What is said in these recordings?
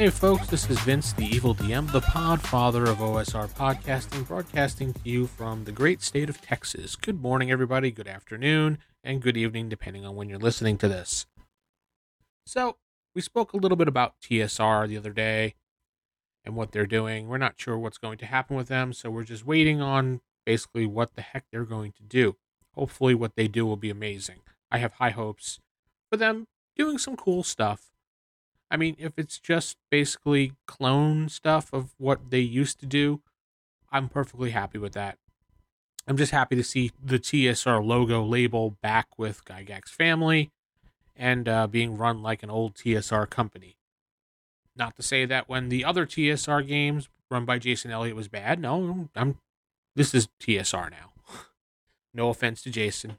Hey folks, this is Vince, the Evil DM, the podfather of OSR podcasting, broadcasting to you from the great state of Texas. Good morning, everybody, good afternoon, and good evening, depending on when you're listening to this. So, we spoke a little bit about TSR the other day and what they're doing. We're not sure what's going to happen with them, so we're just waiting on basically what the heck they're going to do. Hopefully, what they do will be amazing. I have high hopes for them doing some cool stuff I mean, if it's just basically clone stuff of what they used to do, I'm perfectly happy with that. I'm just happy to see the TSR logo label back with Gygax family and uh, being run like an old TSR company. Not to say that when the other TSR games run by Jayson Elliot was bad. No, I'm. This is TSR now. no offense to Jason,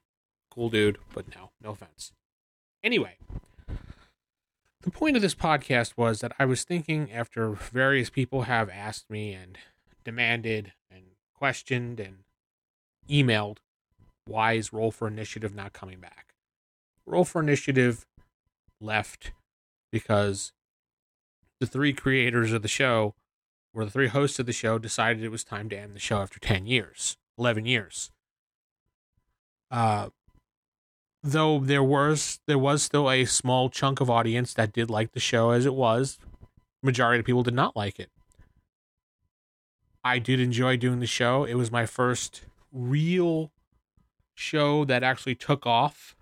cool dude, but no, no offense. Anyway, the point of this podcast was that I was thinking after various people have asked me and demanded and questioned and emailed why is Roll for Initiative not coming back? Roll for Initiative left because the three creators of the show, or the three hosts of the show, decided it was time to end the show after 10 years, 11 years. Uh, though there was there was still a small chunk of audience that did like the show as it was majority of people did not like it. I did enjoy doing the show. It was my first real show that actually took off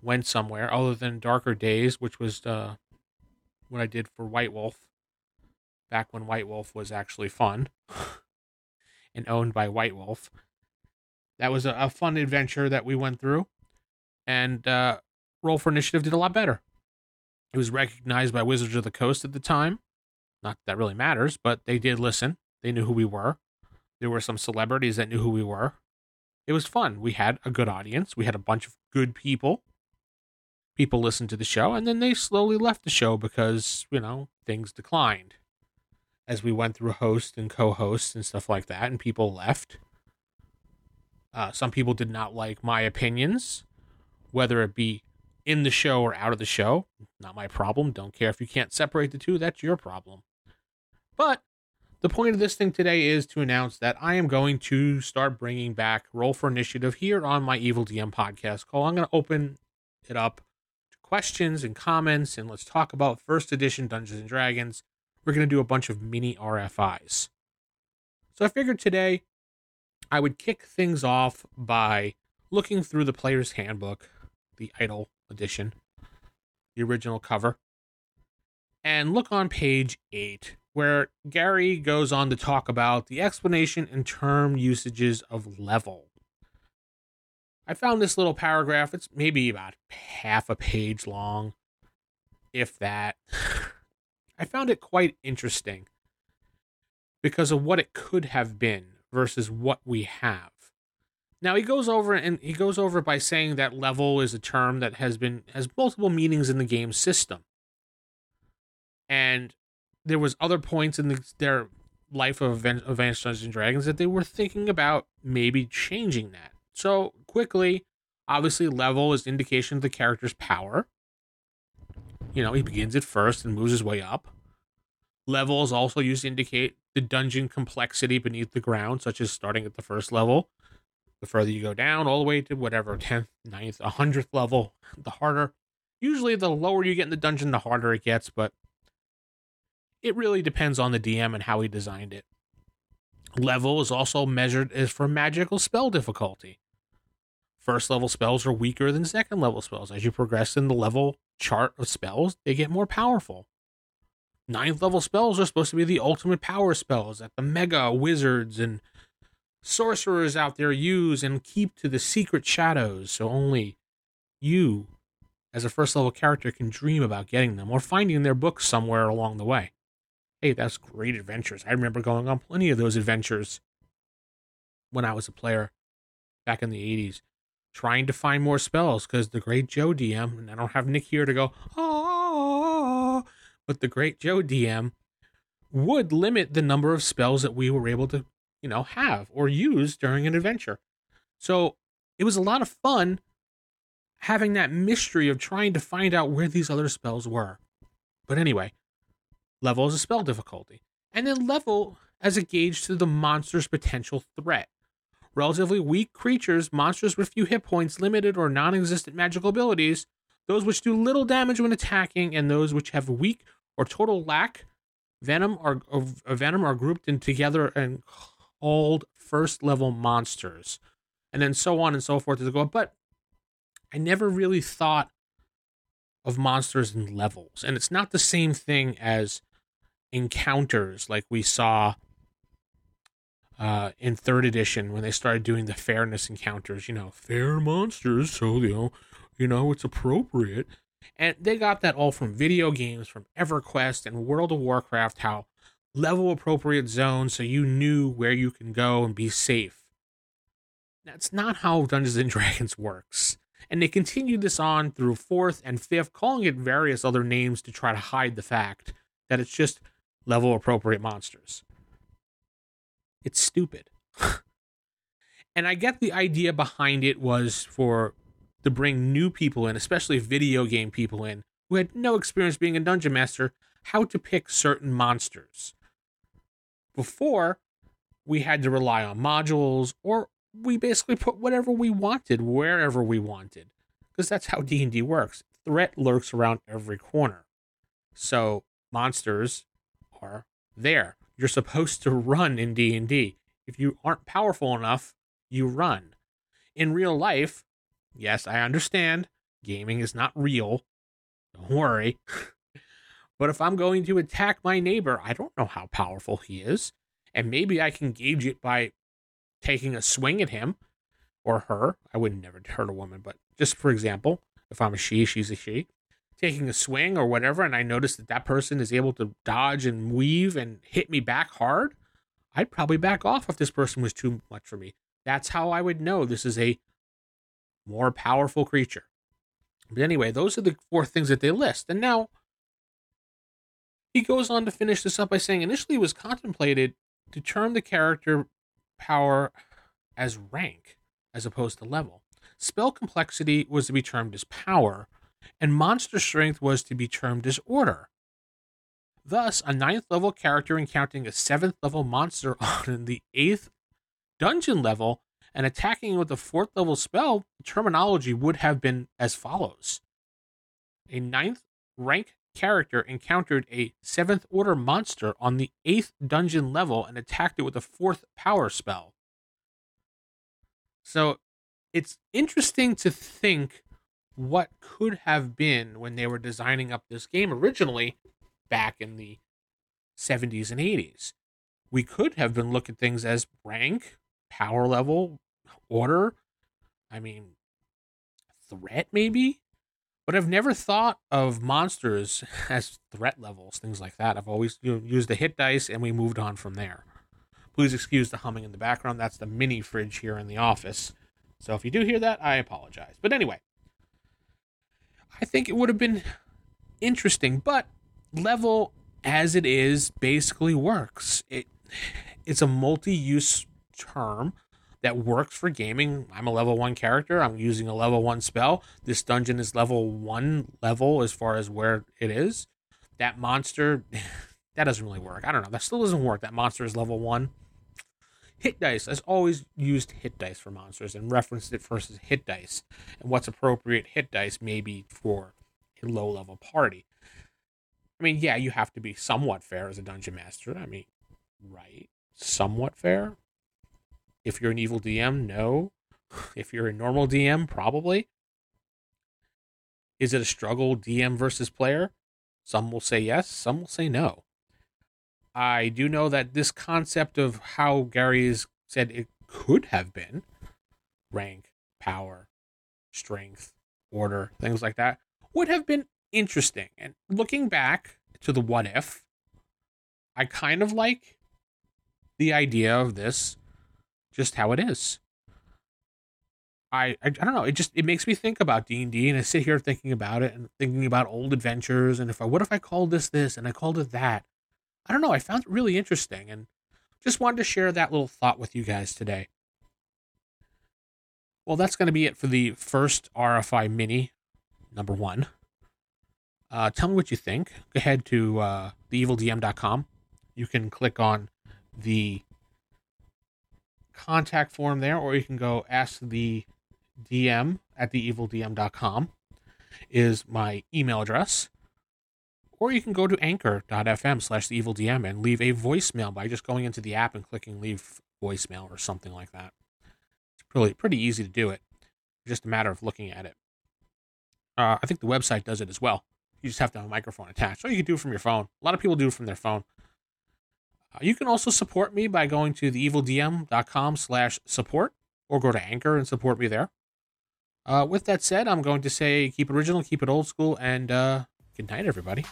went somewhere other than darker days which was uh, what i did for white wolf back when white wolf was actually fun and owned by white wolf. That was a, a fun adventure that we went through and uh, Roll for Initiative did a lot better. It was recognized by Wizards of the Coast at the time. Not that, that really matters, but they did listen. They knew who we were. There were some celebrities that knew who we were. It was fun. We had a good audience. We had a bunch of good people. People listened to the show, and then they slowly left the show because, you know, things declined as we went through host and co hosts and stuff like that, and people left. Uh, some people did not like my opinions whether it be in the show or out of the show. Not my problem. Don't care if you can't separate the two. That's your problem. But the point of this thing today is to announce that I am going to start bringing back Roll for Initiative here on my Evil DM podcast call. I'm going to open it up to questions and comments, and let's talk about first edition Dungeons and Dragons. We're going to do a bunch of mini RFIs. So I figured today I would kick things off by looking through the player's handbook the Idol edition, the original cover. And look on page 8, where Gary goes on to talk about the explanation and term usages of level. I found this little paragraph, it's maybe about half a page long, if that. I found it quite interesting because of what it could have been versus what we have. Now he goes over and he goes over by saying that level is a term that has been has multiple meanings in the game system. And there was other points in the, their life of Advanced Dungeons and Dragons that they were thinking about maybe changing that. So quickly, obviously, level is indication of the character's power. You know, he begins at first and moves his way up. Level is also used to indicate the dungeon complexity beneath the ground, such as starting at the first level the further you go down, all the way to whatever 10th, 9th, 100th level, the harder. Usually, the lower you get in the dungeon, the harder it gets, but it really depends on the DM and how he designed it. Level is also measured as for magical spell difficulty. First level spells are weaker than second level spells. As you progress in the level chart of spells, they get more powerful. Ninth level spells are supposed to be the ultimate power spells that the mega wizards and sorcerers out there use and keep to the secret shadows so only you as a first level character can dream about getting them or finding their books somewhere along the way. Hey, that's great adventures. I remember going on plenty of those adventures when I was a player back in the 80s, trying to find more spells because the great Joe DM, and I don't have Nick here to go, oh, but the great Joe DM would limit the number of spells that we were able to, you know, have or use during an adventure. So it was a lot of fun having that mystery of trying to find out where these other spells were. But anyway, level is a spell difficulty, and then level as a gauge to the monster's potential threat. Relatively weak creatures, monsters with few hit points, limited or non existent magical abilities, those which do little damage when attacking, and those which have weak or total lack venom are of venom are grouped in together and called first level monsters and then so on and so forth as go but i never really thought of monsters and levels and it's not the same thing as encounters like we saw uh, in third edition when they started doing the fairness encounters you know fair monsters so you know you know it's appropriate. And they got that all from video games, from EverQuest and World of Warcraft, how level appropriate zones so you knew where you can go and be safe. That's not how Dungeons and Dragons works. And they continued this on through fourth and fifth, calling it various other names to try to hide the fact that it's just level appropriate monsters. It's stupid. and I get the idea behind it was for to bring new people in, especially video game people in, who had no experience being a dungeon master, how to pick certain monsters. Before, we had to rely on modules, or we basically put whatever we wanted wherever we wanted, because that's how D and D works. Threat lurks around every corner, so monsters are there. You're supposed to run in D and D. If you aren't powerful enough, you run. In real life, Yes, I understand. Gaming is not real. Don't worry. but if I'm going to attack my neighbor, I don't know how powerful he is. And maybe I can gauge it by taking a swing at him or her. I would never hurt a woman, but just for example, if I'm a she, she's a she, taking a swing or whatever, and I notice that that person is able to dodge and weave and hit me back hard, I'd probably back off if this person was too much for me. That's how I would know this is a more powerful creature. But anyway, those are the four things that they list. And now he goes on to finish this up by saying initially it was contemplated to term the character power as rank as opposed to level. Spell complexity was to be termed as power, and monster strength was to be termed as order. Thus, a ninth level character encountering a seventh level monster on the eighth dungeon level and attacking with a fourth level spell, the terminology would have been as follows A ninth rank character encountered a seventh order monster on the eighth dungeon level and attacked it with a fourth power spell. So it's interesting to think what could have been when they were designing up this game originally back in the 70s and 80s. We could have been looking at things as rank, power level, order. I mean, threat maybe, but I've never thought of monsters as threat levels, things like that. I've always you know, used the hit dice, and we moved on from there. Please excuse the humming in the background. That's the mini fridge here in the office. So if you do hear that, I apologize. But anyway, I think it would have been interesting, but level as it is basically works. It it's a multi-use term that works for gaming. I'm a level one character. I'm using a level one spell. This dungeon is level one level as far as where it is. That monster, that doesn't really work. I don't know. That still doesn't work. That monster is level one. Hit dice. I've always used hit dice for monsters and referenced it versus hit dice and what's appropriate hit dice maybe for a low level party. I mean, yeah, you have to be somewhat fair as a dungeon master. I mean, right? Somewhat fair. If you're an evil DM, no. If you're a normal DM, probably. Is it a struggle DM versus player? Some will say yes, some will say no. I do know that this concept of how Gary said it could have been rank, power, strength, order, things like that would have been interesting. And looking back to the what if, I kind of like the idea of this just how it is. I, I, I don't know. It just it makes me think about D and D, and I sit here thinking about it and thinking about old adventures. And if I what if I called this this and I called it that? I don't know. I found it really interesting, and just wanted to share that little thought with you guys today. Well, that's going to be it for the first RFI Mini, number one. Uh, tell me what you think. Go ahead to uh, theevildm.com. You can click on the contact form there, or you can go ask the DM at theevildm.com is my email address. Or you can go to anchor.fm slash theevildm and leave a voicemail by just going into the app and clicking leave voicemail or something like that. It's really pretty easy to do it. just a matter of looking at it. Uh, I think the website does it as well. You just have to have a microphone attached. Or you can do it from your phone. A lot of people do it from their phone. Uh, you can also support me by going to theevildm.com slash support or go to Anchor and support me there. Uh, with that said, I'm going to say keep original, keep it old school, and uh, good night, everybody.